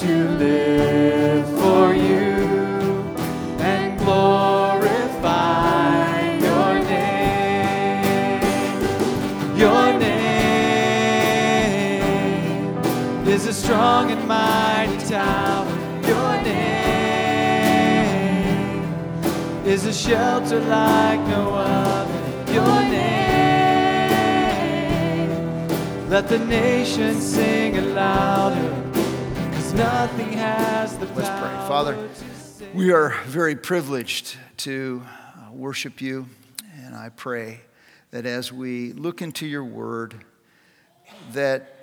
to live for you and glorify your name. Your name is a strong and mighty tower. Your name is a shelter like no other. Your name, let the nations sing it Let's pray. Father. We are very privileged to uh, worship you, and I pray that as we look into your word, that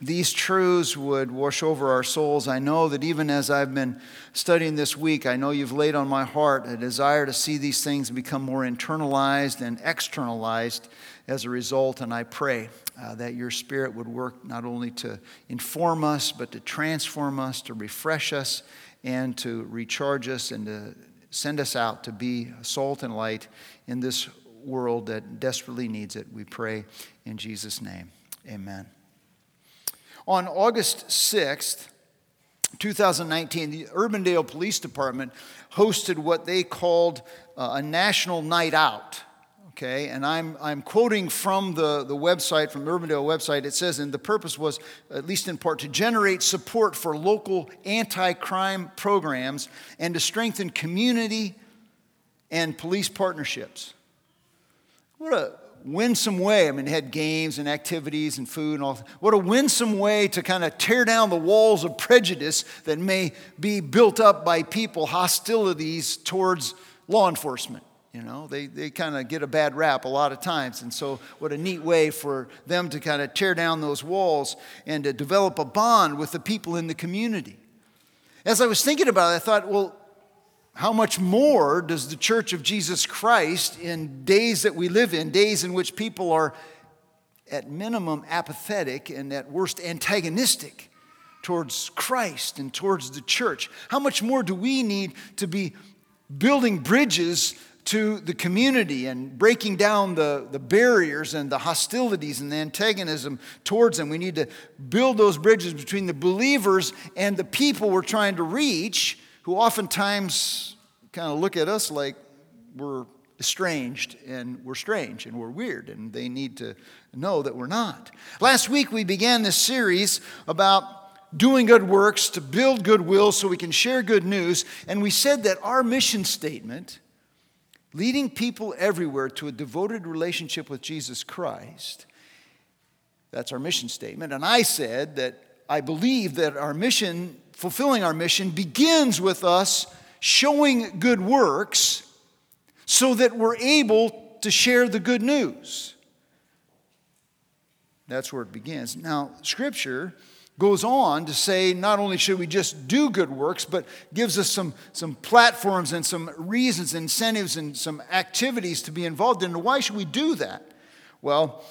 these truths would wash over our souls. I know that even as I've been studying this week, I know you've laid on my heart a desire to see these things become more internalized and externalized as a result. And I pray uh, that your spirit would work not only to inform us, but to transform us, to refresh us, and to recharge us, and to send us out to be salt and light in this world that desperately needs it. We pray in Jesus' name. Amen. On August 6th, 2019, the Urbandale Police Department hosted what they called uh, a national night out. Okay, and I'm, I'm quoting from the, the website, from the Urbandale website. It says, and the purpose was, at least in part, to generate support for local anti crime programs and to strengthen community and police partnerships. What a winsome way. I mean, it had games and activities and food and all. What a winsome way to kind of tear down the walls of prejudice that may be built up by people, hostilities towards law enforcement. You know, they, they kind of get a bad rap a lot of times. And so, what a neat way for them to kind of tear down those walls and to develop a bond with the people in the community. As I was thinking about it, I thought, well, how much more does the Church of Jesus Christ, in days that we live in, days in which people are at minimum apathetic and at worst antagonistic towards Christ and towards the church, how much more do we need to be building bridges to the community and breaking down the, the barriers and the hostilities and the antagonism towards them? We need to build those bridges between the believers and the people we're trying to reach who oftentimes kind of look at us like we're estranged and we're strange and we're weird, and they need to know that we're not. Last week we began this series about doing good works to build goodwill so we can share good news, and we said that our mission statement, leading people everywhere to a devoted relationship with Jesus Christ, that's our mission statement. And I said that I believe that our mission fulfilling our mission begins with us showing good works so that we're able to share the good news. That's where it begins. Now, Scripture goes on to say not only should we just do good works, but gives us some, some platforms and some reasons, incentives, and some activities to be involved in. Why should we do that? Well,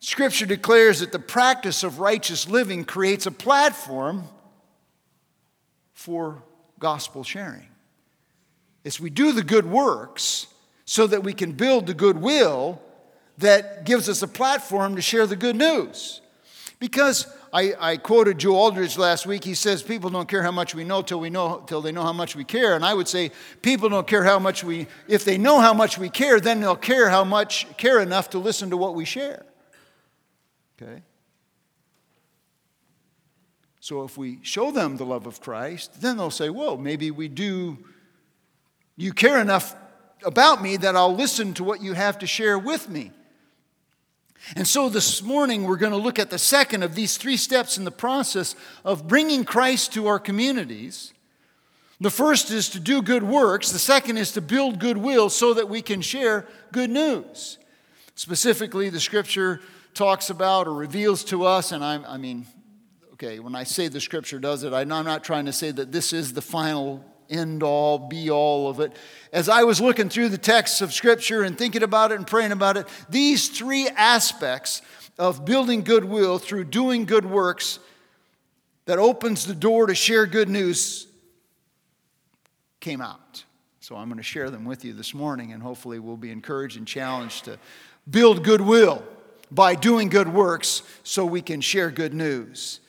Scripture declares that the practice of righteous living creates a platform for gospel sharing. It's we do the good works so that we can build the goodwill that gives us a platform to share the good news. Because I, I, quoted Joe Aldrich last week. He says, People don't care how much we know till, we know till they know how much we care. And I would say, People don't care how much we, if they know how much we care, then they'll care how much, care enough to listen to what we share. Okay? So if we show them the love of Christ, then they'll say, well, maybe we do, you care enough about me that I'll listen to what you have to share with me. And so this morning, we're going to look at the second of these three steps in the process of bringing Christ to our communities. The first is to do good works, the second is to build goodwill so that we can share good news. Specifically, the scripture talks about or reveals to us, and I'm, I mean, okay, when I say the scripture does it, I'm not trying to say that this is the final end all, be all of it. As I was looking through the texts of scripture and thinking about it and praying about it, these three aspects of building goodwill through doing good works that opens the door to share good news came out. So I'm going to share them with you this morning, and hopefully we'll be encouraged and challenged to build goodwill by doing good works so we can share good news.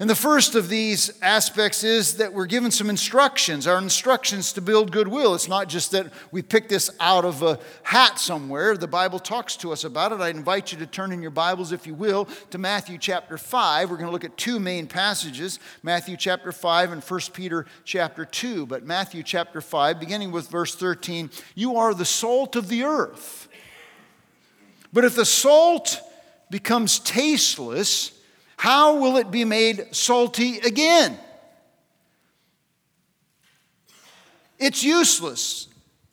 And the first of these aspects is that we're given some instructions, our instructions to build goodwill. It's not just that we pick this out of a hat somewhere. The Bible talks to us about it. I invite you to turn in your Bibles, if you will, to Matthew chapter 5. We're going to look at two main passages Matthew chapter 5 and 1 Peter chapter 2. But Matthew chapter 5, beginning with verse 13, you are the salt of the earth. But if the salt becomes tasteless, how will it be made salty again? It's useless.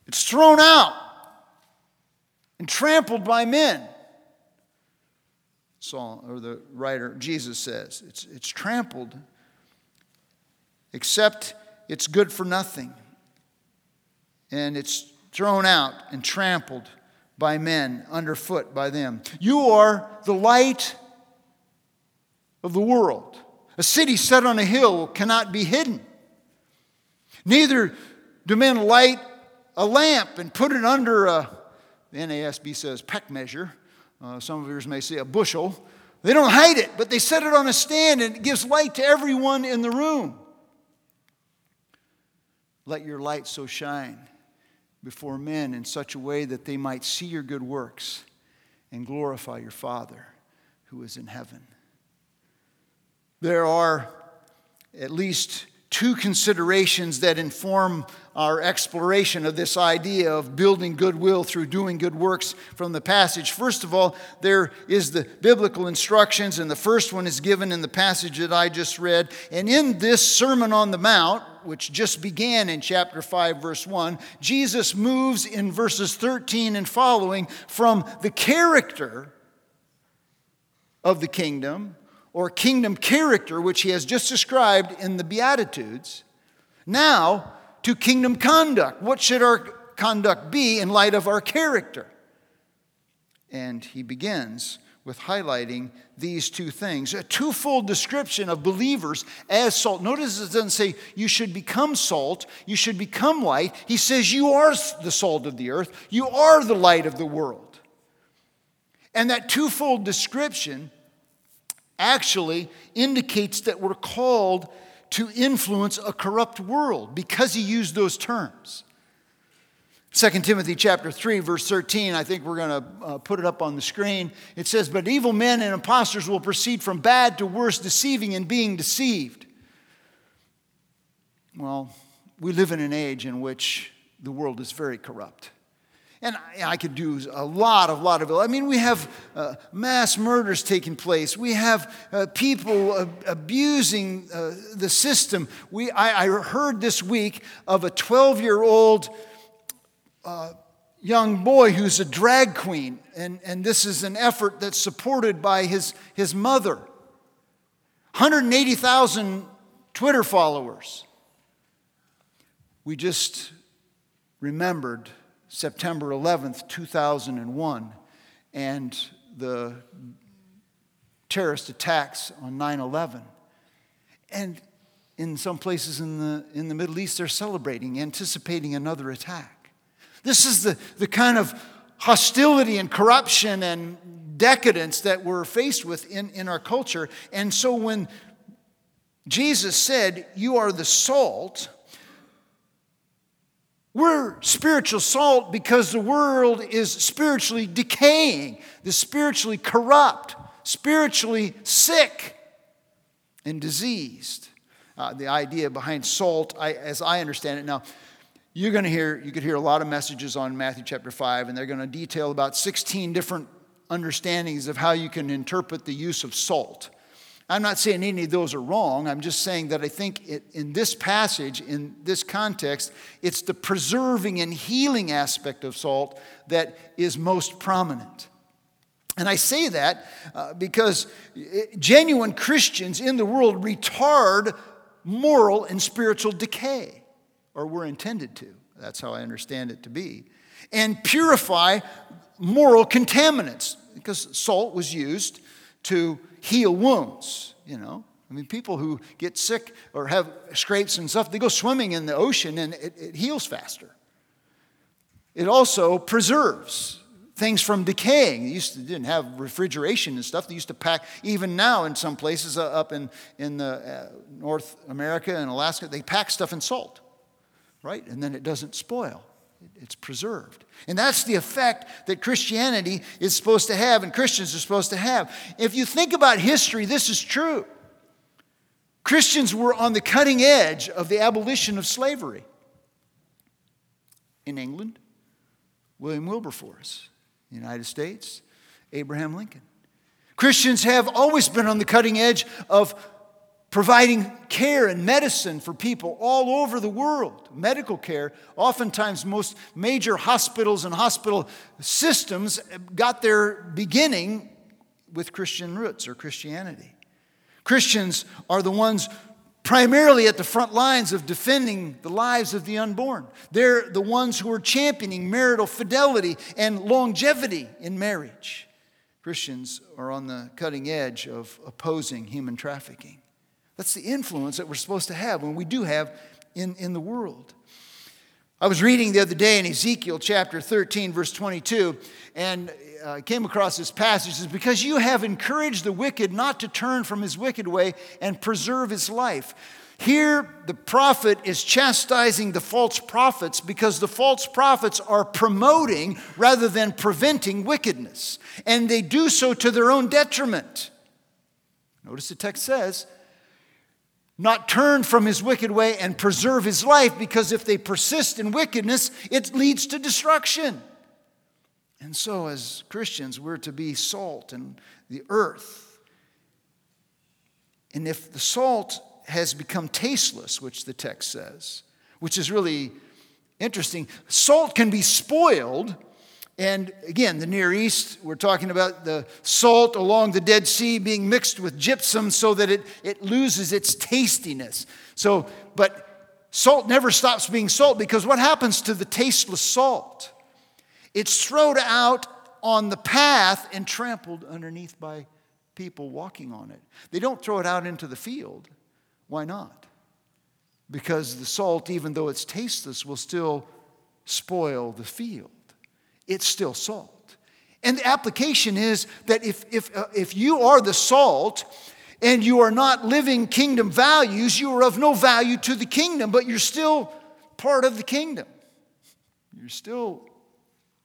It's thrown out and trampled by men. Saul, or the writer, Jesus says, it's, it's trampled, except it's good for nothing. And it's thrown out and trampled by men, underfoot by them. You are the light of the world. A city set on a hill cannot be hidden. Neither do men light a lamp and put it under a, the NASB says peck measure. Uh, some of yours may say a bushel. They don't hide it, but they set it on a stand and it gives light to everyone in the room. Let your light so shine before men in such a way that they might see your good works and glorify your Father who is in heaven. There are at least two considerations that inform our exploration of this idea of building goodwill through doing good works from the passage. First of all, there is the biblical instructions, and the first one is given in the passage that I just read. And in this Sermon on the Mount, which just began in chapter 5, verse 1, Jesus moves in verses 13 and following from the character of the kingdom or kingdom character, which he has just described in the Beatitudes, now to kingdom conduct. What should our conduct be in light of our character? And he begins with highlighting these two things a twofold description of believers as salt. Notice it doesn't say you should become salt, you should become light. He says you are the salt of the earth, you are the light of the world. And that twofold description actually indicates that we're called to influence a corrupt world because he used those terms. 2 Timothy chapter 3 verse 13 I think we're going to uh, put it up on the screen. It says but evil men and impostors will proceed from bad to worse deceiving and being deceived. Well, we live in an age in which the world is very corrupt. And I, could do a lot of, lot of. I mean, we have uh, mass murders taking place. We have uh, people abusing uh, the system. We, I, I, heard this week of a 12 year old uh, young boy who's a drag queen, and, and this is an effort that's supported by his, his mother. 180,000 Twitter followers. We just remembered September 11th, 2001, and the terrorist attacks on 9 11. And in some places in the, in the Middle East, they're celebrating, anticipating another attack. This is the, the kind of hostility and corruption and decadence that we're faced with in, in our culture. And so when Jesus said, You are the salt, we're spiritual salt because the world is spiritually decaying, the spiritually corrupt, spiritually sick, and diseased. Uh, the idea behind salt, I, as I understand it now, you're going to hear you could hear a lot of messages on Matthew chapter 5 and they're going to detail about 16 different understandings of how you can interpret the use of salt. I'm not saying any of those are wrong. I'm just saying that I think it, in this passage, in this context, it's the preserving and healing aspect of salt that is most prominent. And I say that uh, because uh, genuine Christians in the world retard moral and spiritual decay, or were intended to. That's how I understand it to be. And purify moral contaminants, because salt was used to heal wounds, you know. I mean, people who get sick or have scrapes and stuff, they go swimming in the ocean and it, it heals faster. It also preserves things from decaying. They used to didn't have refrigeration and stuff. They used to pack, even now in some places uh, up in, in the, uh, North America and Alaska, they pack stuff in salt, right? And then it doesn't spoil. It's preserved. And that's the effect that Christianity is supposed to have and Christians are supposed to have. If you think about history, this is true. Christians were on the cutting edge of the abolition of slavery in England, William Wilberforce. The United States, Abraham Lincoln. Christians have always been on the cutting edge of providing care and medicine for people all over the world. Medical care, oftentimes, most major hospitals and hospital systems got their beginning with Christian roots or Christianity. Christians are the ones primarily at the front lines of defending the lives of the unborn. They're the ones who are championing marital fidelity and longevity in marriage. Christians are on the cutting edge of opposing human trafficking. That's the influence that we're supposed to have when we do have in, in the world. I was reading the other day in Ezekiel chapter 13, verse 22, and uh, came across this passage is because you have encouraged the wicked not to turn from his wicked way and preserve his life. Here, the prophet is chastising the false prophets because the false prophets are promoting rather than preventing wickedness, and they do so to their own detriment. Notice the text says, not turn from his wicked way and preserve his life, because if they persist in wickedness, it leads to destruction. And so, as Christians, we're to be salt in the earth. And if the salt has become tasteless, which the text says, which is really interesting, salt can be spoiled. And again, the Near East, we're talking about the salt along the Dead Sea being mixed with gypsum so that it, it loses its tastiness. So, but salt never stops being salt because what happens to the tasteless salt? It's thrown out on the path and trampled underneath by people walking on it. They don't throw it out into the field. Why not? Because the salt, even though it's tasteless, will still spoil the field. It's still salt. And the application is that if, if, uh, if you are the salt and you are not living kingdom values, you are of no value to the kingdom, but you're still part of the kingdom. You're still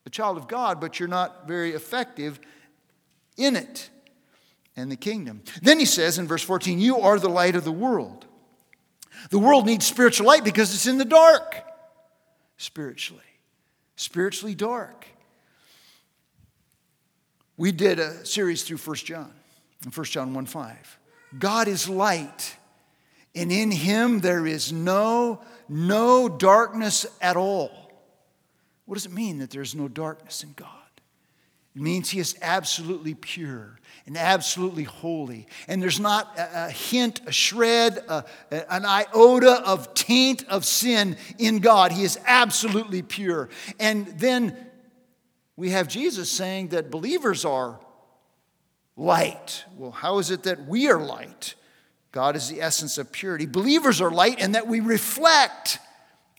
a child of God, but you're not very effective in it and the kingdom. Then he says in verse 14, You are the light of the world. The world needs spiritual light because it's in the dark spiritually, spiritually dark. We did a series through 1 John, in 1 John 1 5. God is light, and in him there is no, no darkness at all. What does it mean that there's no darkness in God? It means He is absolutely pure and absolutely holy. And there's not a, a hint, a shred, a, an iota of taint of sin in God. He is absolutely pure. And then we have Jesus saying that believers are light. Well, how is it that we are light? God is the essence of purity. Believers are light and that we reflect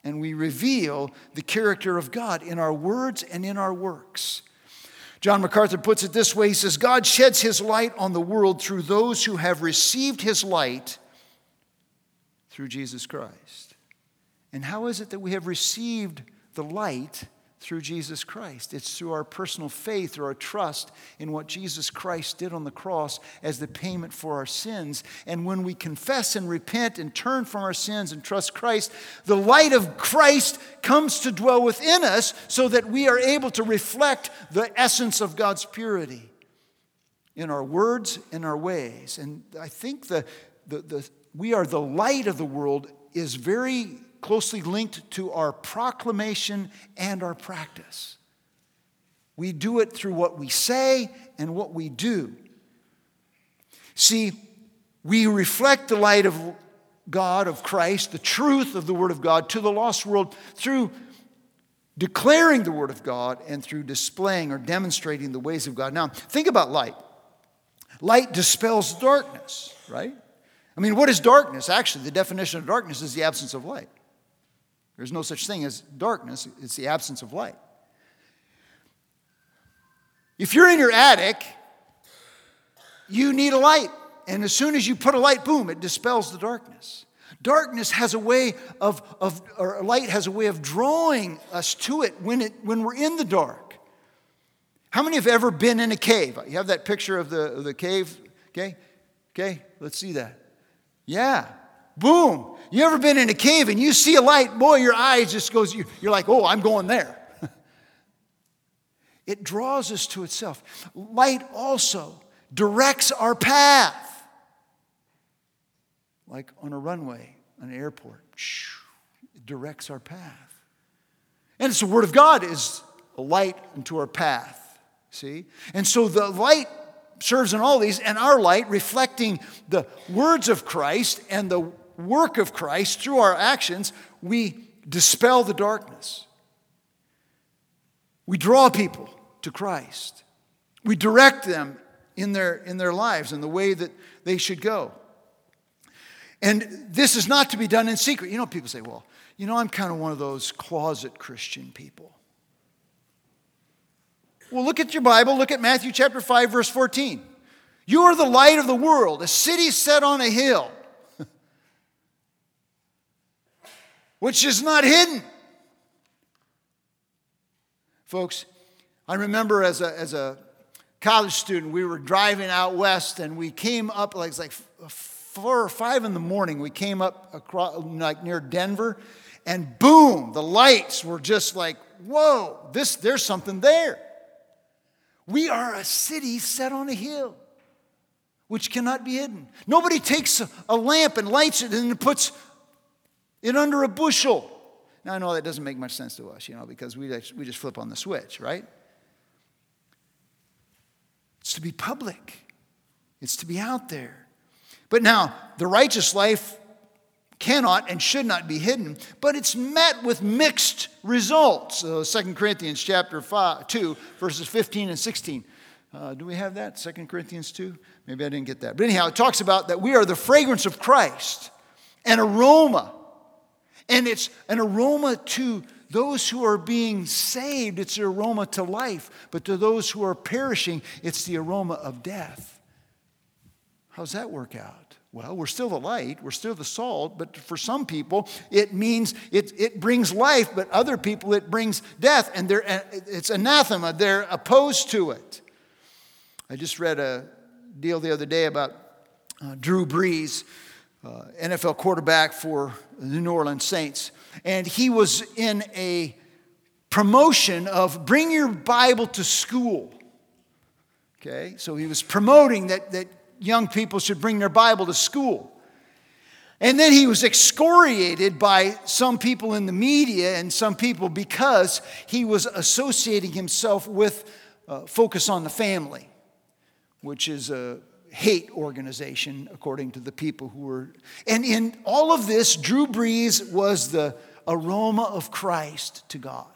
and we reveal the character of God in our words and in our works. John MacArthur puts it this way He says, God sheds his light on the world through those who have received his light through Jesus Christ. And how is it that we have received the light through Jesus Christ. It's through our personal faith or our trust in what Jesus Christ did on the cross as the payment for our sins. And when we confess and repent and turn from our sins and trust Christ, the light of Christ comes to dwell within us so that we are able to reflect the essence of God's purity in our words and our ways. And I think the, the, the we are the light of the world is very closely linked to our proclamation and our practice. We do it through what we say and what we do. See, we reflect the light of God, of Christ, the truth of the Word of God to the lost world through declaring the Word of God and through displaying or demonstrating the ways of God. Now, think about light. Light dispels darkness, right? I mean, what is darkness? Actually, the definition of darkness is the absence of light. There's no such thing as darkness, it's the absence of light. If you're in your attic, you need a light. And as soon as you put a light, boom, it dispels the darkness. Darkness has a way of, of or light has a way of drawing us to it when, it when we're in the dark. How many have ever been in a cave? You have that picture of the, of the cave? Okay, okay, let's see that. Yeah, boom. You ever been in a cave and you see a light? Boy, your eyes just goes, you're like, oh, I'm going there. it draws us to itself. Light also directs our path. Like on a runway, an airport, it directs our path. And it's the Word of God is a light into our path. See? And so the light serves in all these, and our light reflecting the words of Christ and the work of Christ through our actions, we dispel the darkness. We draw people to Christ. We direct them in their, in their lives in the way that they should go. And this is not to be done in secret. You know, people say, well, you know, I'm kind of one of those closet Christian people. Well, look at your Bible. Look at Matthew chapter 5, verse 14. You are the light of the world, a city set on a hill, which is not hidden. Folks, I remember as a, as a college student, we were driving out west and we came up like, it's like uh, four or five in the morning. We came up across, like near Denver, and boom, the lights were just like, whoa, this, there's something there. We are a city set on a hill, which cannot be hidden. Nobody takes a, a lamp and lights it and puts it under a bushel. Now, I know that doesn't make much sense to us, you know, because we we just flip on the switch, right? It's to be public, it's to be out there. But now, the righteous life cannot and should not be hidden, but it's met with mixed results. Uh, 2 Corinthians chapter 5, 2, verses 15 and 16. Uh, do we have that? 2 Corinthians 2? Maybe I didn't get that. But anyhow, it talks about that we are the fragrance of Christ, an aroma. And it's an aroma to those who are being saved, it's an aroma to life. But to those who are perishing, it's the aroma of death. How's that work out? Well, we're still the light, we're still the salt, but for some people, it means it, it brings life, but other people, it brings death, and they're, it's anathema. They're opposed to it. I just read a deal the other day about uh, Drew Brees, uh, NFL quarterback for the New Orleans Saints, and he was in a promotion of bring your Bible to school. Okay, so he was promoting that, that young people should bring their Bible to school. And then he was excoriated by some people in the media and some people because he was associating himself with uh, Focus on the Family, which is a hate organization, according to the people who were. And in all of this, Drew Brees was the aroma of Christ to God.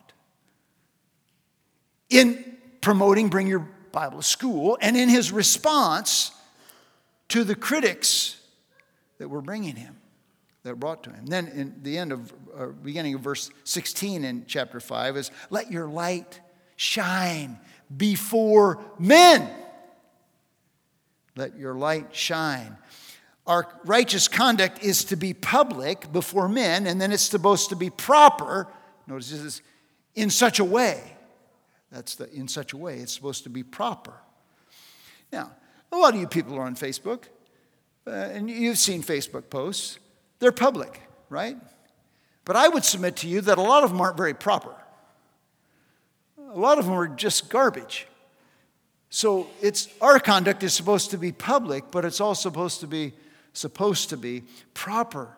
In promoting Bring Your Bible to School, and in his response, to the critics that were bringing him, that brought to him. Then, in the end of, uh, beginning of verse 16 in chapter 5 is, Let your light shine before men. Let your light shine. Our righteous conduct is to be public before men, and then it's supposed to be proper. Notice this is in such a way. That's the in such a way. It's supposed to be proper. Now, a lot of you people are on Facebook, uh, and you've seen Facebook posts. They're public, right? But I would submit to you that a lot of them aren't very proper. A lot of them are just garbage. So it's our conduct is supposed to be public, but it's also supposed to be supposed to be proper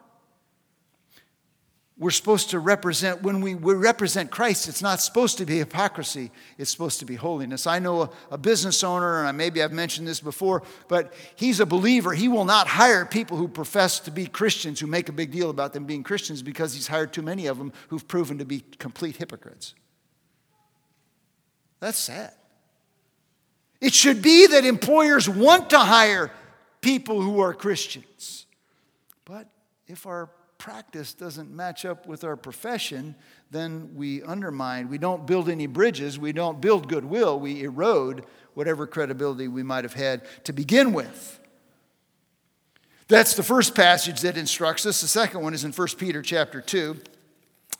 we're supposed to represent, when we, we, represent Christ, it's not supposed to be hypocrisy, it's supposed to be holiness. I know a, a, business owner, and maybe I've mentioned this before, but he's a believer. He will not hire people who profess to be Christians, who make a big deal about them being Christians, because he's hired too many of them who've proven to be complete hypocrites. That's sad. It should be that employers want to hire people who are Christians. But if our practice doesn't match up with our profession, then we undermine. We don't build any bridges. We don't build goodwill. We erode whatever credibility we might have had to begin with. That's the first passage that instructs us. The second one is in 1 Peter chapter 2.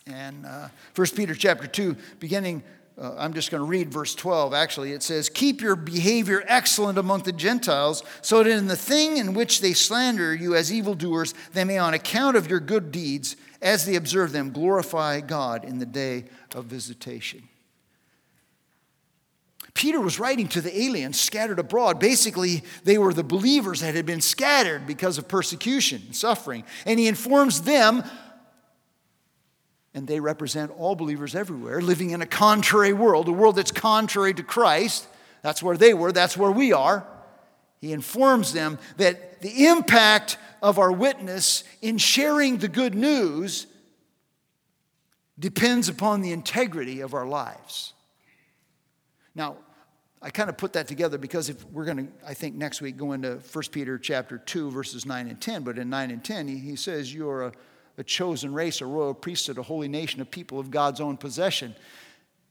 And uh, 1 Peter chapter 2, beginning, uh, I'm just going to read verse 12 actually. It says, Keep your behavior excellent among the Gentiles, so that in the thing in which they slander you as evildoers, they may, on account of your good deeds, as they observe them, glorify God in the day of visitation. Peter was writing to the aliens scattered abroad. Basically, they were the believers that had been scattered because of persecution and suffering. And he informs them, and they represent all believers everywhere, living in a contrary world, a world that's contrary to Christ. That's where they were, that's where we are. He informs them that the impact of our witness in sharing the good news depends upon the integrity of our lives. Now, I kind of put that together because if we're going to, I think next week, go into 1 Peter chapter 2, verses 9 and 10. But in 9 and 10, he, he says, You are a, a chosen race, a royal priesthood, a holy nation, a people of God's own possession,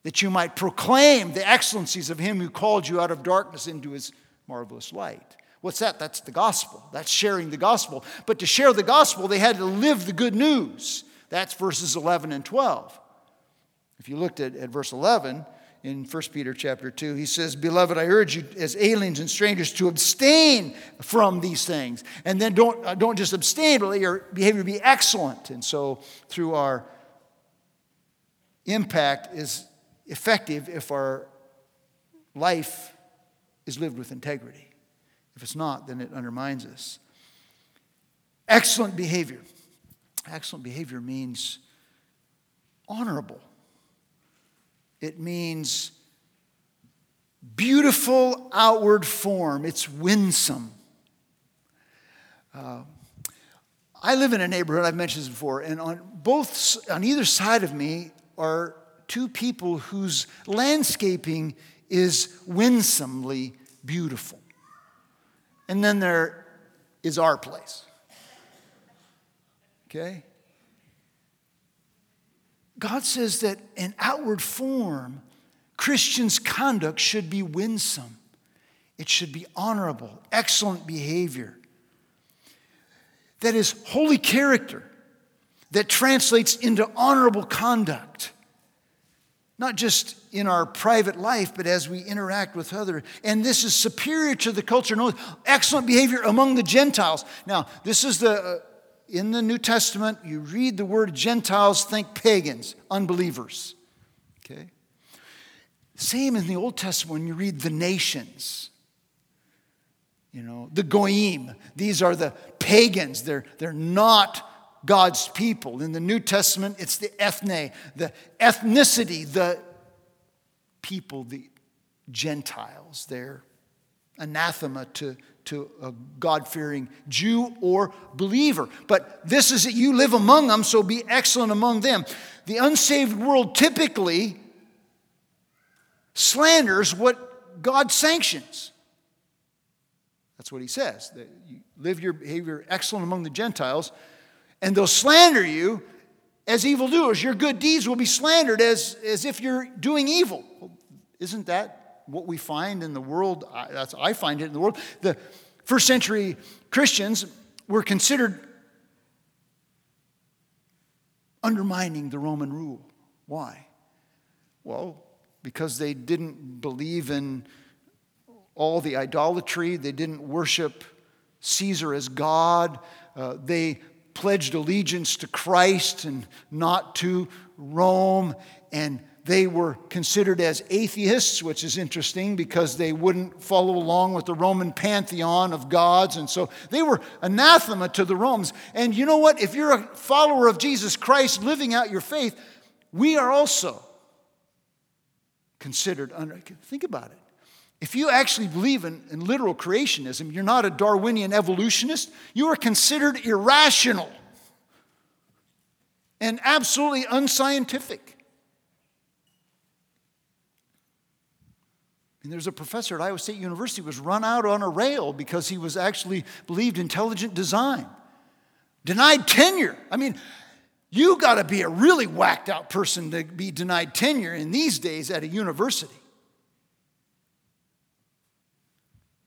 that you might proclaim the excellencies of him who called you out of darkness into his marvelous light. What's that? That's the gospel. That's sharing the gospel. But to share the gospel, they had to live the good news. That's verses 11 and 12. If you looked at, at verse 11, in 1 Peter chapter 2. He says, Beloved, I urge you as aliens and strangers to abstain from these things. And then don't, uh, don't just abstain, but let your behavior be excellent. And so, through our impact is effective if our life is lived with integrity. If it's not, then it undermines us. Excellent behavior. Excellent behavior means honorable it means beautiful outward form, it's winsome. Uh, I live in a neighborhood, I've mentioned this before, and on both, on either side of me are two people whose landscaping is winsomely beautiful. And then there is our place. Okay? God says that in outward form, Christians' conduct should be winsome, it should be honorable, excellent behavior. That is holy character that translates into honorable conduct. Not just in our private life, but as we interact with others. And this is superior to the culture. No, excellent behavior among the Gentiles. Now, this is the uh, in the New Testament, you read the word Gentiles, think pagans, unbelievers. Okay? Same in the Old Testament when you read the nations. You know, the Goyim, these are the pagans. They're, they're not God's people. In the New Testament, it's the ethne, the ethnicity, the people, the Gentiles. They're anathema to to a God fearing Jew or believer. But this is that you live among them, so be excellent among them. The unsaved world typically slanders what God sanctions. That's what he says. That you live your behavior excellent among the Gentiles, and they'll slander you as evildoers. Your good deeds will be slandered as, as if you're doing evil. Well, isn't that what we find in the world, that's, I find it in the world. The first century Christians were considered undermining the Roman rule. Why? Well, because they didn't believe in all the idolatry, they didn't worship Caesar as God, uh, they pledged allegiance to Christ and not to Rome, and they were considered as atheists, which is interesting because they wouldn't follow along with the Roman pantheon of gods. And so they were anathema to the Romans. And you know what? If you're a follower of Jesus Christ living out your faith, we are also considered under. Think about it. If you actually believe in, in literal creationism, you're not a Darwinian evolutionist, you are considered irrational and absolutely unscientific. And there's a professor at Iowa State University was run out on a rail because he was actually believed intelligent design. Denied tenure. I mean, you got to be a really whacked out person to be denied tenure in these days at a university.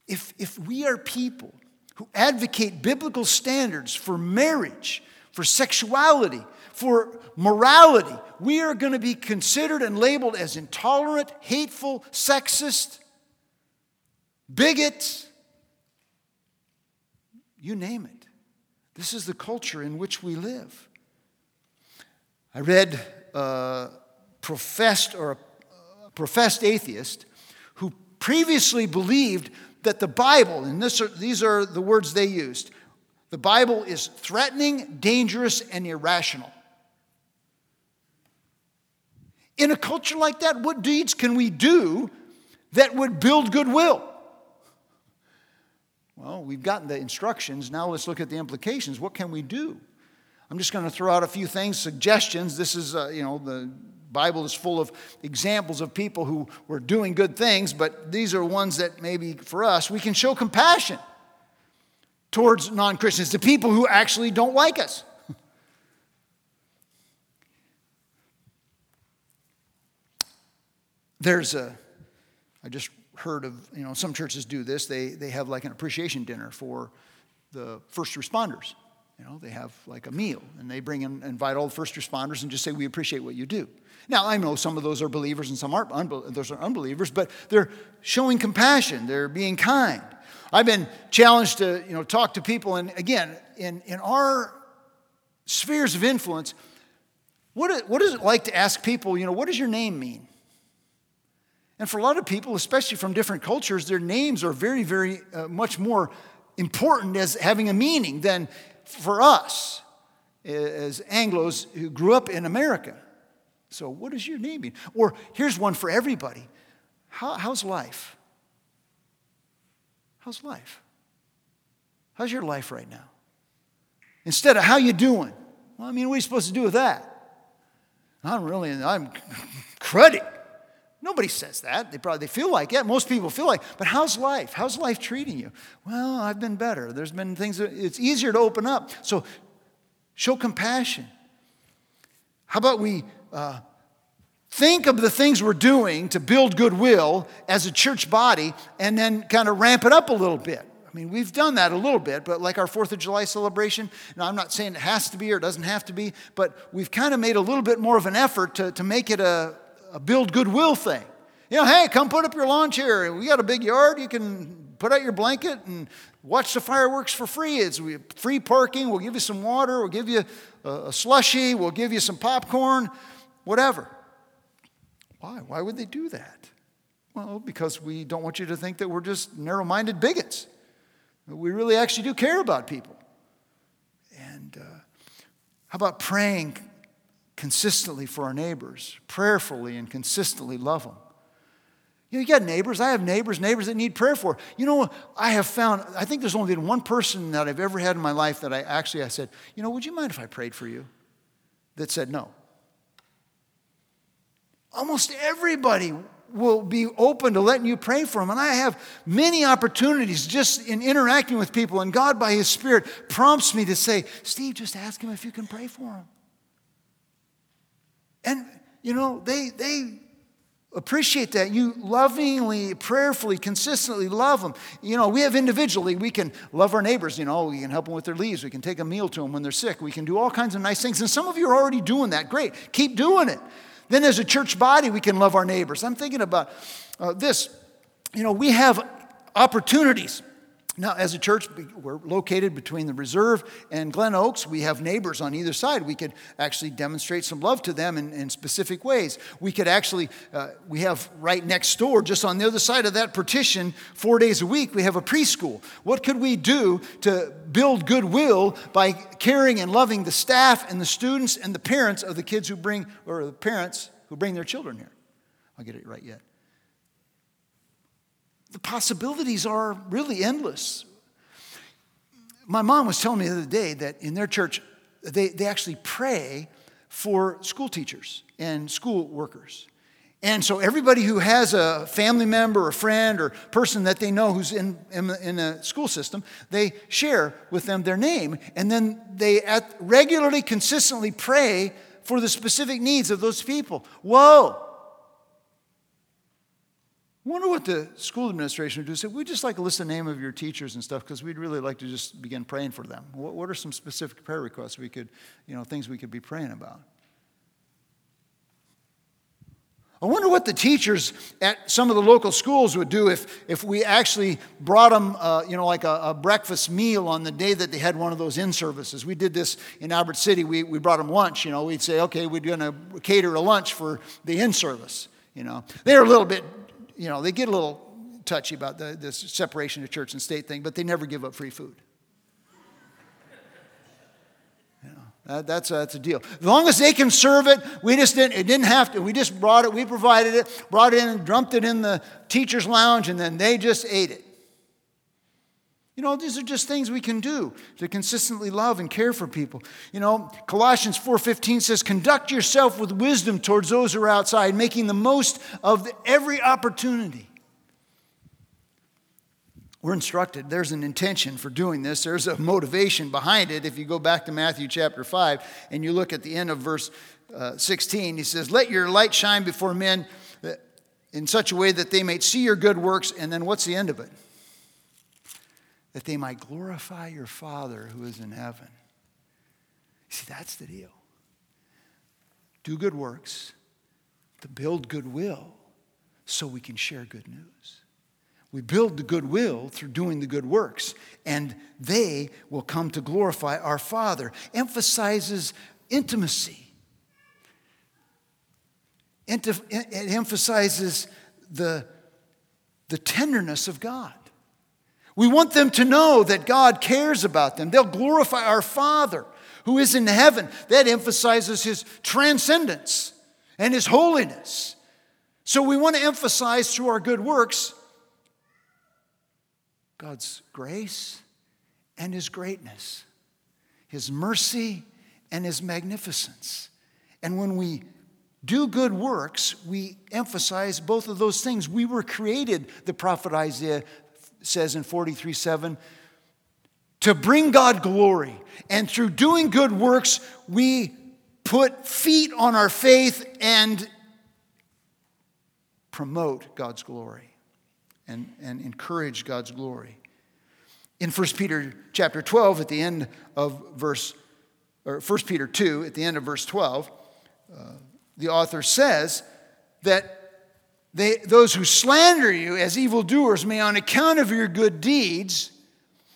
If, if we are people who advocate biblical standards for marriage, for sexuality, for morality, we are going to be considered and labeled as intolerant, hateful, sexist, bigot, you name it. This is the culture in which we live. I read a professed or a professed atheist who previously believed that the Bible, and this are, these are the words they used, the Bible is threatening, dangerous, and irrational. In a culture like that, what deeds can we do that would build goodwill? Well, we've gotten the instructions. Now let's look at the implications. What can we do? I'm just going to throw out a few things, suggestions. This is, uh, you know, the Bible is full of examples of people who were doing good things, but these are ones that maybe for us, we can show compassion towards non Christians, to people who actually don't like us. There's a, I just heard of, you know, some churches do this. They, they have like an appreciation dinner for the first responders. You know, they have like a meal and they bring in, invite all the first responders and just say, We appreciate what you do. Now, I know some of those are believers and some aren't, those are unbelievers, but they're showing compassion, they're being kind. I've been challenged to, you know, talk to people, and again, in, in our spheres of influence, what, what is it like to ask people, you know, what does your name mean? And for a lot of people, especially from different cultures, their names are very, very uh, much more important as having a meaning than for us as Anglos who grew up in America. So, what does your name mean? Or here's one for everybody How, How's life? How's life? How's your life right now? Instead of how you doing? Well, I mean, what are you supposed to do with that? I'm really, I'm cruddy. Nobody says that. They probably they feel like it. Most people feel like, but how's life? How's life treating you? Well, I've been better. There's been things that it's easier to open up. So show compassion. How about we uh, think of the things we're doing to build goodwill as a church body and then kind of ramp it up a little bit? I mean, we've done that a little bit, but like our Fourth of July celebration, now I'm not saying it has to be or doesn't have to be, but we've kind of made a little bit more of an effort to, to make it a, a build goodwill thing. You know, hey, come put up your lawn chair. We got a big yard. You can put out your blanket and watch the fireworks for free. It's free parking. We'll give you some water. We'll give you a slushy. We'll give you some popcorn, whatever. Why? Why would they do that? Well, because we don't want you to think that we're just narrow minded bigots. We really actually do care about people. And uh, how about praying consistently for our neighbors, prayerfully and consistently love them. You know, you got neighbors. I have neighbors, neighbors that need prayer for. You know, I have found, I think there's only been one person that I've ever had in my life that I actually, I said, you know, would you mind if I prayed for you? That said no. Almost everybody will be open to letting you pray for them. And I have many opportunities just in interacting with people, and God, by His Spirit, prompts me to say, Steve, just ask Him if you can pray for them. And, you know, they, they appreciate that. You lovingly, prayerfully, consistently love them. You know, we have individually, we can love our neighbors. You know, we can help them with their leaves. We can take a meal to them when they're sick. We can do all kinds of nice things. And some of you are already doing that. Great. Keep doing it. Then, as a church body, we can love our neighbors. I'm thinking about uh, this. You know, we have opportunities now, as a church, we're located between the reserve and Glen Oaks. We have neighbors on either side. We could actually demonstrate some love to them in, in specific ways. We could actually, uh, we have right next door, just on the other side of that partition, four days a week, we have a preschool. What could we do to build goodwill by caring and loving the staff and the students and the parents of the kids who bring, or the parents who bring their children here? I'll get it right yet the possibilities are really endless. My mom was telling me the other day that in their church, they, they actually pray for school teachers and school workers. And so everybody who has a family member or friend or person that they know who's in, in, in a school system, they share with them their name. And then they at, regularly, consistently pray for the specific needs of those people. Whoa! Wonder what the school administration would do. Say, we'd just like to list the name of your teachers and stuff because we'd really like to just begin praying for them. What, what are some specific prayer requests we could, you know, things we could be praying about? I wonder what the teachers at some of the local schools would do if, if we actually brought them, uh, you know, like a, a, breakfast meal on the day that they had one of those in services. We did this in Albert City. We, we brought them lunch, you know. We'd say, okay, we're going to cater a lunch for the in service, you know. They're a little bit, you know, they get a little touchy about the, this separation of church and state thing, but they never give up free food. That, that's, a, that's a deal. As long as they can serve it, we just didn't, it didn't have to. We just brought it, we provided it, brought it in and dumped it in the teacher's lounge, and then they just ate it. You know, these are just things we can do to consistently love and care for people. You know, Colossians 4:15 says, "Conduct yourself with wisdom towards those who are outside, making the most of every opportunity." We're instructed. There's an intention for doing this. There's a motivation behind it. If you go back to Matthew chapter 5 and you look at the end of verse uh, 16, he says, Let your light shine before men in such a way that they may see your good works. And then what's the end of it? That they might glorify your Father who is in heaven. See, that's the deal. Do good works to build goodwill so we can share good news. We build the goodwill through doing the good works, and they will come to glorify our Father. Emphasizes intimacy. It emphasizes the, the tenderness of God. We want them to know that God cares about them. They'll glorify our Father who is in heaven. That emphasizes his transcendence and his holiness. So we want to emphasize through our good works God's grace and His greatness, His mercy and His magnificence. And when we do good works, we emphasize both of those things. We were created, the prophet Isaiah says in 43 7, to bring God glory. And through doing good works, we put feet on our faith and promote God's glory and, and encourage God's glory. In 1 Peter chapter 12, at the end of verse, or 1 Peter 2, at the end of verse 12, uh, the author says that they, those who slander you as evildoers may, on account of your good deeds,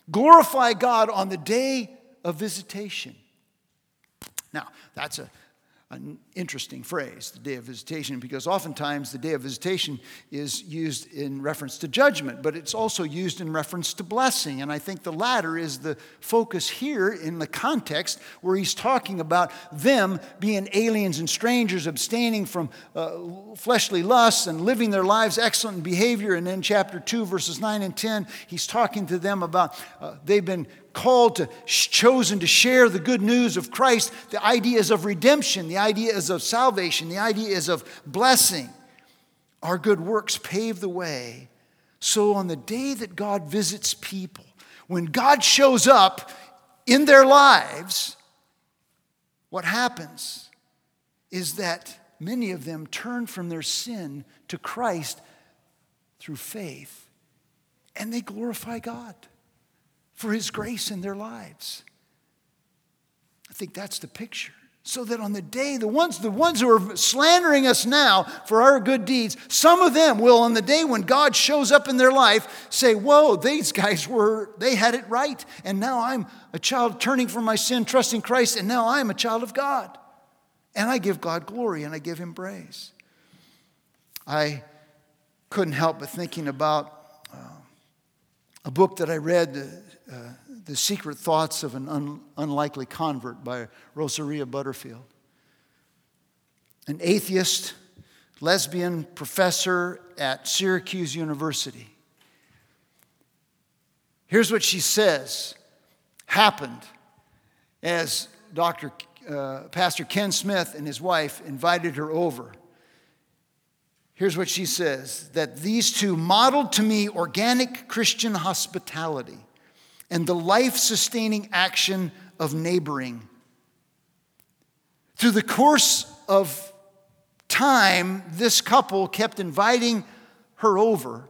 glorify God on the day of visitation. Now, that's a an interesting phrase, the day of visitation, because oftentimes the day of visitation is used in reference to judgment, but it's also used in reference to blessing. And I think the latter is the focus here in the context where he's talking about them being aliens and strangers, abstaining from uh, fleshly lusts and living their lives excellent in behavior. And in chapter 2, verses 9 and 10, he's talking to them about uh, they've been called to, chosen to share the good news of Christ, the ideas of redemption, the ideas of salvation, the ideas of blessing. Our good works pave the way. So on the day that God visits people, when God shows up in their lives, what happens is that many of them turn from their sin to Christ through faith and they glorify God for His grace in their lives. I think that's the picture. So that on the day, the ones, the ones who are slandering us now for our good deeds, some of them will, on the day when God shows up in their life, say, Whoa, these guys were, they had it right. And now I'm a child turning from my sin, trusting Christ, and now I'm a child of God. And I give God glory and I give Him praise. I couldn't help but thinking about uh, a book that I read uh, the Secret Thoughts of an Un- Unlikely Convert by Rosaria Butterfield. An atheist, lesbian professor at Syracuse University. Here's what she says happened as Dr. Uh, Pastor Ken Smith and his wife invited her over. Here's what she says that these two modeled to me organic Christian hospitality and the life sustaining action of neighboring. Through the course of time, this couple kept inviting her over,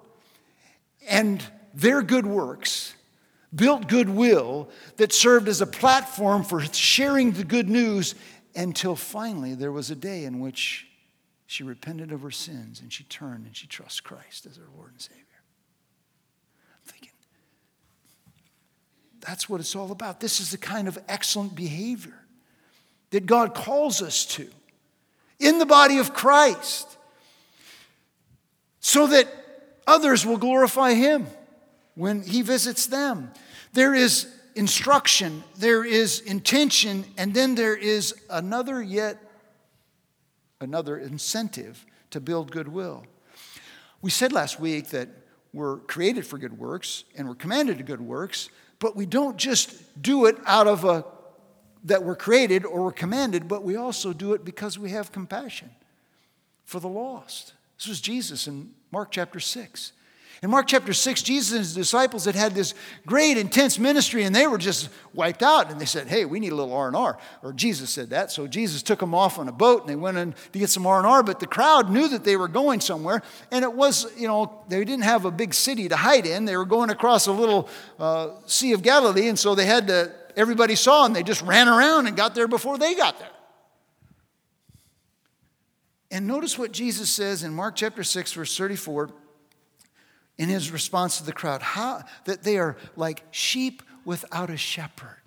and their good works built goodwill that served as a platform for sharing the good news until finally there was a day in which she repented of her sins and she turned and she trusts Christ as her Lord and Savior. I'm thinking, that's what it's all about. This is the kind of excellent behavior that God calls us to in the body of Christ so that others will glorify Him when He visits them. There is instruction, there is intention, and then there is another yet another incentive to build goodwill. We said last week that we're created for good works and we're commanded to good works, but we don't just do it out of a that we're created or we're commanded, but we also do it because we have compassion for the lost. This was Jesus in Mark chapter 6. In Mark chapter 6, Jesus and his disciples had had this great intense ministry and they were just wiped out and they said, "Hey, we need a little R&R." Or Jesus said that. So Jesus took them off on a boat and they went in to get some R&R, but the crowd knew that they were going somewhere and it was, you know, they didn't have a big city to hide in. They were going across a little uh, Sea of Galilee and so they had to everybody saw and they just ran around and got there before they got there. And notice what Jesus says in Mark chapter 6 verse 34 in his response to the crowd how, that they are like sheep without a shepherd.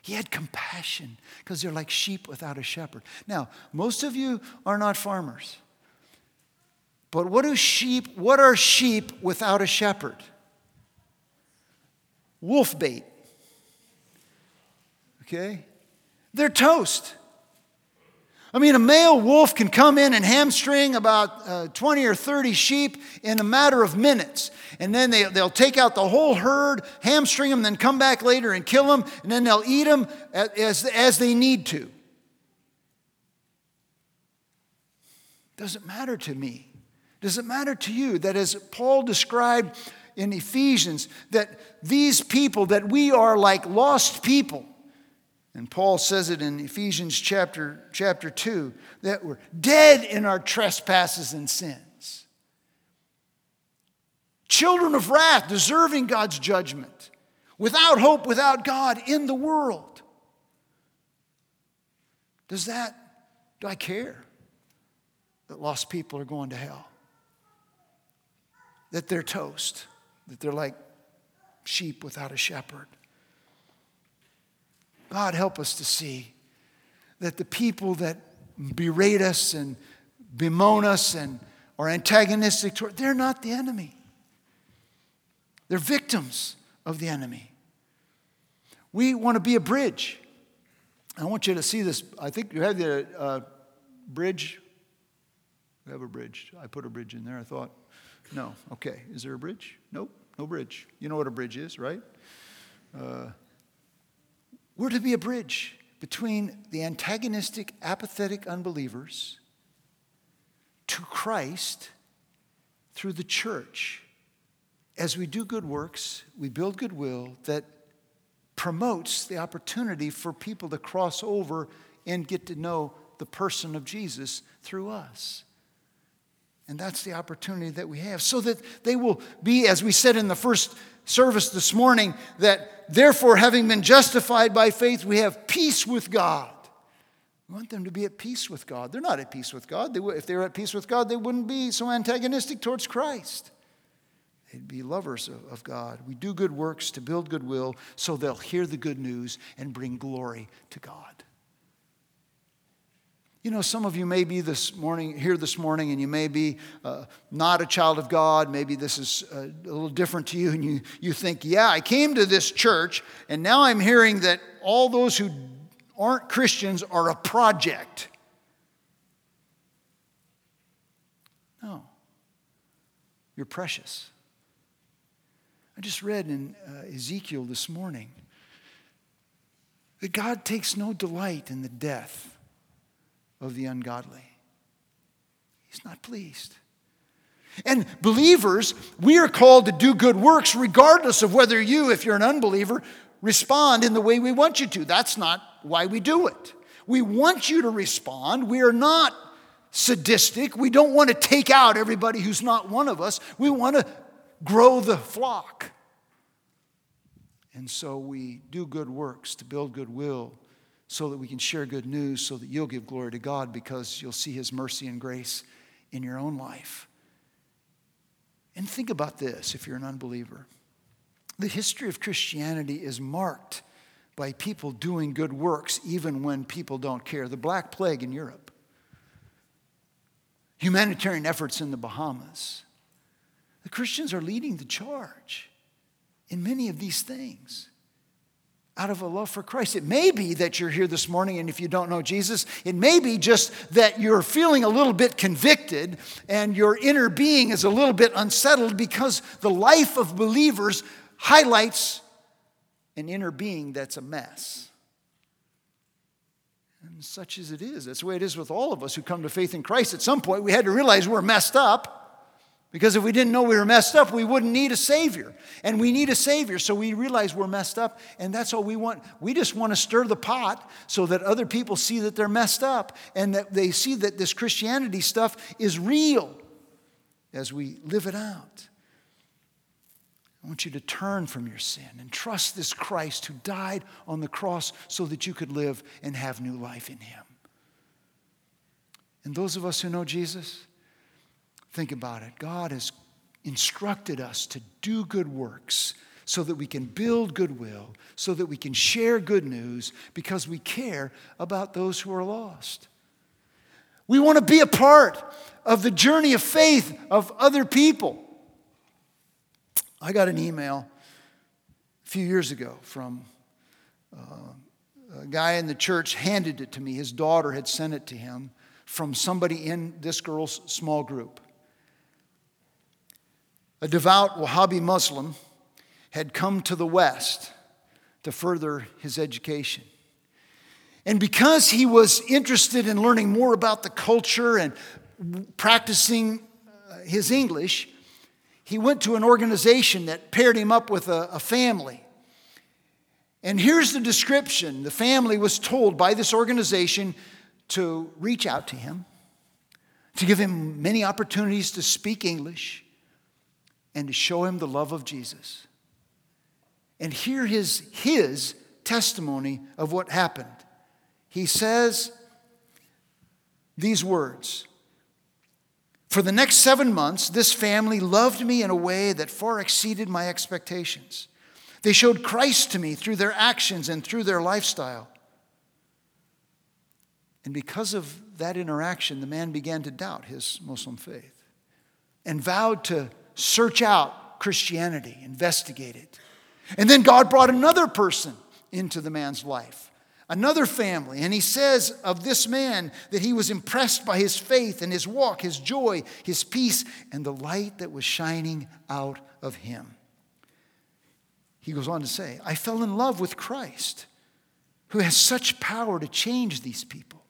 He had compassion because they're like sheep without a shepherd. Now, most of you are not farmers. But what do sheep, what are sheep without a shepherd? Wolf bait. Okay? They're toast. I mean, a male wolf can come in and hamstring about uh, 20 or 30 sheep in a matter of minutes. And then they, they'll take out the whole herd, hamstring them, then come back later and kill them, and then they'll eat them as, as they need to. Does it matter to me? Does it matter to you that as Paul described in Ephesians, that these people, that we are like lost people, and Paul says it in Ephesians chapter, chapter 2 that we're dead in our trespasses and sins. Children of wrath, deserving God's judgment, without hope, without God in the world. Does that, do I care that lost people are going to hell? That they're toast, that they're like sheep without a shepherd? God, help us to see that the people that berate us and bemoan us and are antagonistic toward, they're not the enemy. They're victims of the enemy. We want to be a bridge. I want you to see this. I think you have the uh, bridge. We have a bridge. I put a bridge in there. I thought, no. Okay. Is there a bridge? Nope. No bridge. You know what a bridge is, right? Uh, we're to be a bridge between the antagonistic, apathetic unbelievers to Christ through the church. As we do good works, we build goodwill that promotes the opportunity for people to cross over and get to know the person of Jesus through us. And that's the opportunity that we have, so that they will be, as we said in the first service this morning that therefore, having been justified by faith, we have peace with God. We want them to be at peace with God. They're not at peace with God. They, if they were at peace with God, they wouldn't be so antagonistic towards Christ. They'd be lovers of, of God. We do good works to build goodwill so they'll hear the good news and bring glory to God. You know, some of you may be this morning here this morning, and you may be uh, not a child of God. Maybe this is uh, a little different to you, and you, you think, yeah, I came to this church, and now I'm hearing that all those who aren't Christians are a project. No, you're precious. I just read in uh, Ezekiel this morning that God takes no delight in the death of the ungodly. He's not pleased. And believers, we are called to do good works regardless of whether you, if you're an unbeliever, respond in the way we want you to. That's not why we do it. We want you to respond. We are not sadistic. We don't want to take out everybody who's not one of us. We want to grow the flock. And so we do good works to build goodwill so that we can share good news so that you'll give glory to God because you'll see His mercy and grace in your own life. And think about this if you're an unbeliever. The history of Christianity is marked by people doing good works even when people don't care. The Black Plague in Europe, humanitarian efforts in the Bahamas. The Christians are leading the charge in many of these things out of a love for Christ. It may be that you're here this morning, and if you don't know Jesus, it may be just that you're feeling a little bit convicted and your inner being is a little bit unsettled because the life of believers highlights an inner being that's a mess. And such as it is, that's the way it is with all of us who come to faith in Christ. At some point, we had to realize we're messed up. Because if we didn't know we were messed up, we wouldn't need a Savior. And we need a Savior, so we realize we're messed up, and that's all we want. We just want to stir the pot so that other people see that they're messed up and that they see that this Christianity stuff is real as we live it out. I want you to turn from your sin and trust this Christ who died on the cross so that you could live and have new life in Him. And those of us who know Jesus, Think about it. God has instructed us to do good works so that we can build goodwill, so that we can share good news because we care about those who are lost. We want to be a part of the journey of faith of other people. I got an email a few years ago from uh, a guy in the church handed it to me. His daughter had sent it to him from somebody in this girl's small group a devout Wahhabi Muslim, had come to the West to further his education. And because he was interested in learning more about the culture and practicing uh, his English, he went to an organization that paired him up with a, a family. And here's the description the family was told by this organization to reach out to him, to give him many opportunities to speak English and to show him the love of Jesus. And hear his, his testimony of what happened. He says these words For the next seven months, this family loved me in a way that far exceeded my expectations. They showed Christ to me through their actions and through their lifestyle. And because of that interaction, the man began to doubt his Muslim faith and vowed to search out Christianity, investigate it. And then God brought another person into the man's life, another family. And he says of this man that he was impressed by his faith and his walk, his joy, his peace, and the light that was shining out of him. He goes on to say, I fell in love with Christ, who has such power to change these people.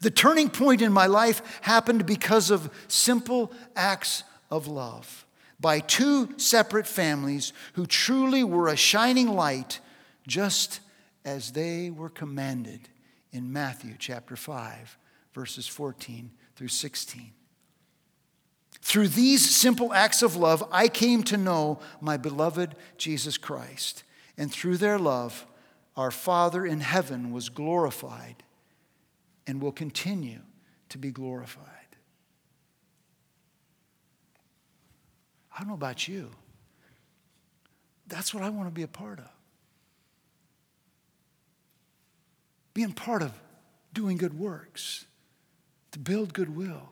The turning point in my life happened because of simple acts of love by two separate families who truly were a shining light, just as they were commanded in Matthew chapter 5, verses 14 through 16. Through these simple acts of love, I came to know my beloved Jesus Christ. And through their love, our Father in heaven was glorified and will continue to be glorified. I don't know about you. That's what I want to be a part of. Being part of doing good works, to build goodwill,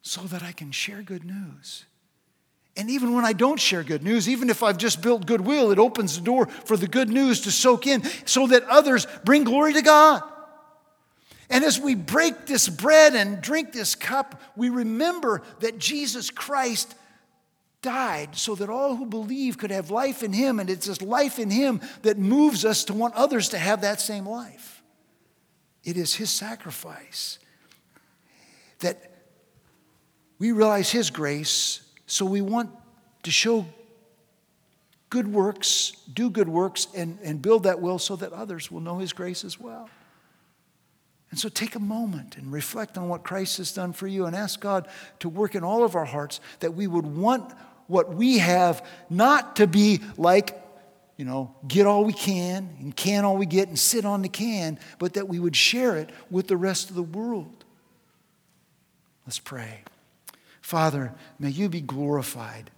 so that I can share good news. And even when I don't share good news, even if I've just built goodwill, it opens the door for the good news to soak in so that others bring glory to God. And as we break this bread and drink this cup, we remember that Jesus Christ died so that all who believe could have life in him. And it's this life in him that moves us to want others to have that same life. It is his sacrifice that we realize His grace, so we want to show good works, do good works, and, and build that will so that others will know His grace as well. And so take a moment and reflect on what Christ has done for you and ask God to work in all of our hearts that we would want what we have not to be like, you know, get all we can and can all we get and sit on the can, but that we would share it with the rest of the world. Let's pray. Father, may you be glorified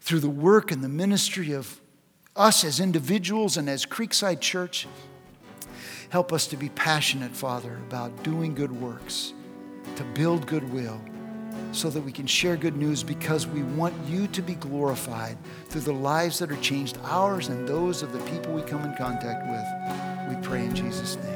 through the work and the ministry of us as individuals and as Creekside Church. Help us to be passionate, Father, about doing good works, to build goodwill, so that we can share good news because we want you to be glorified through the lives that are changed, ours and those of the people we come in contact with. We pray in Jesus' name.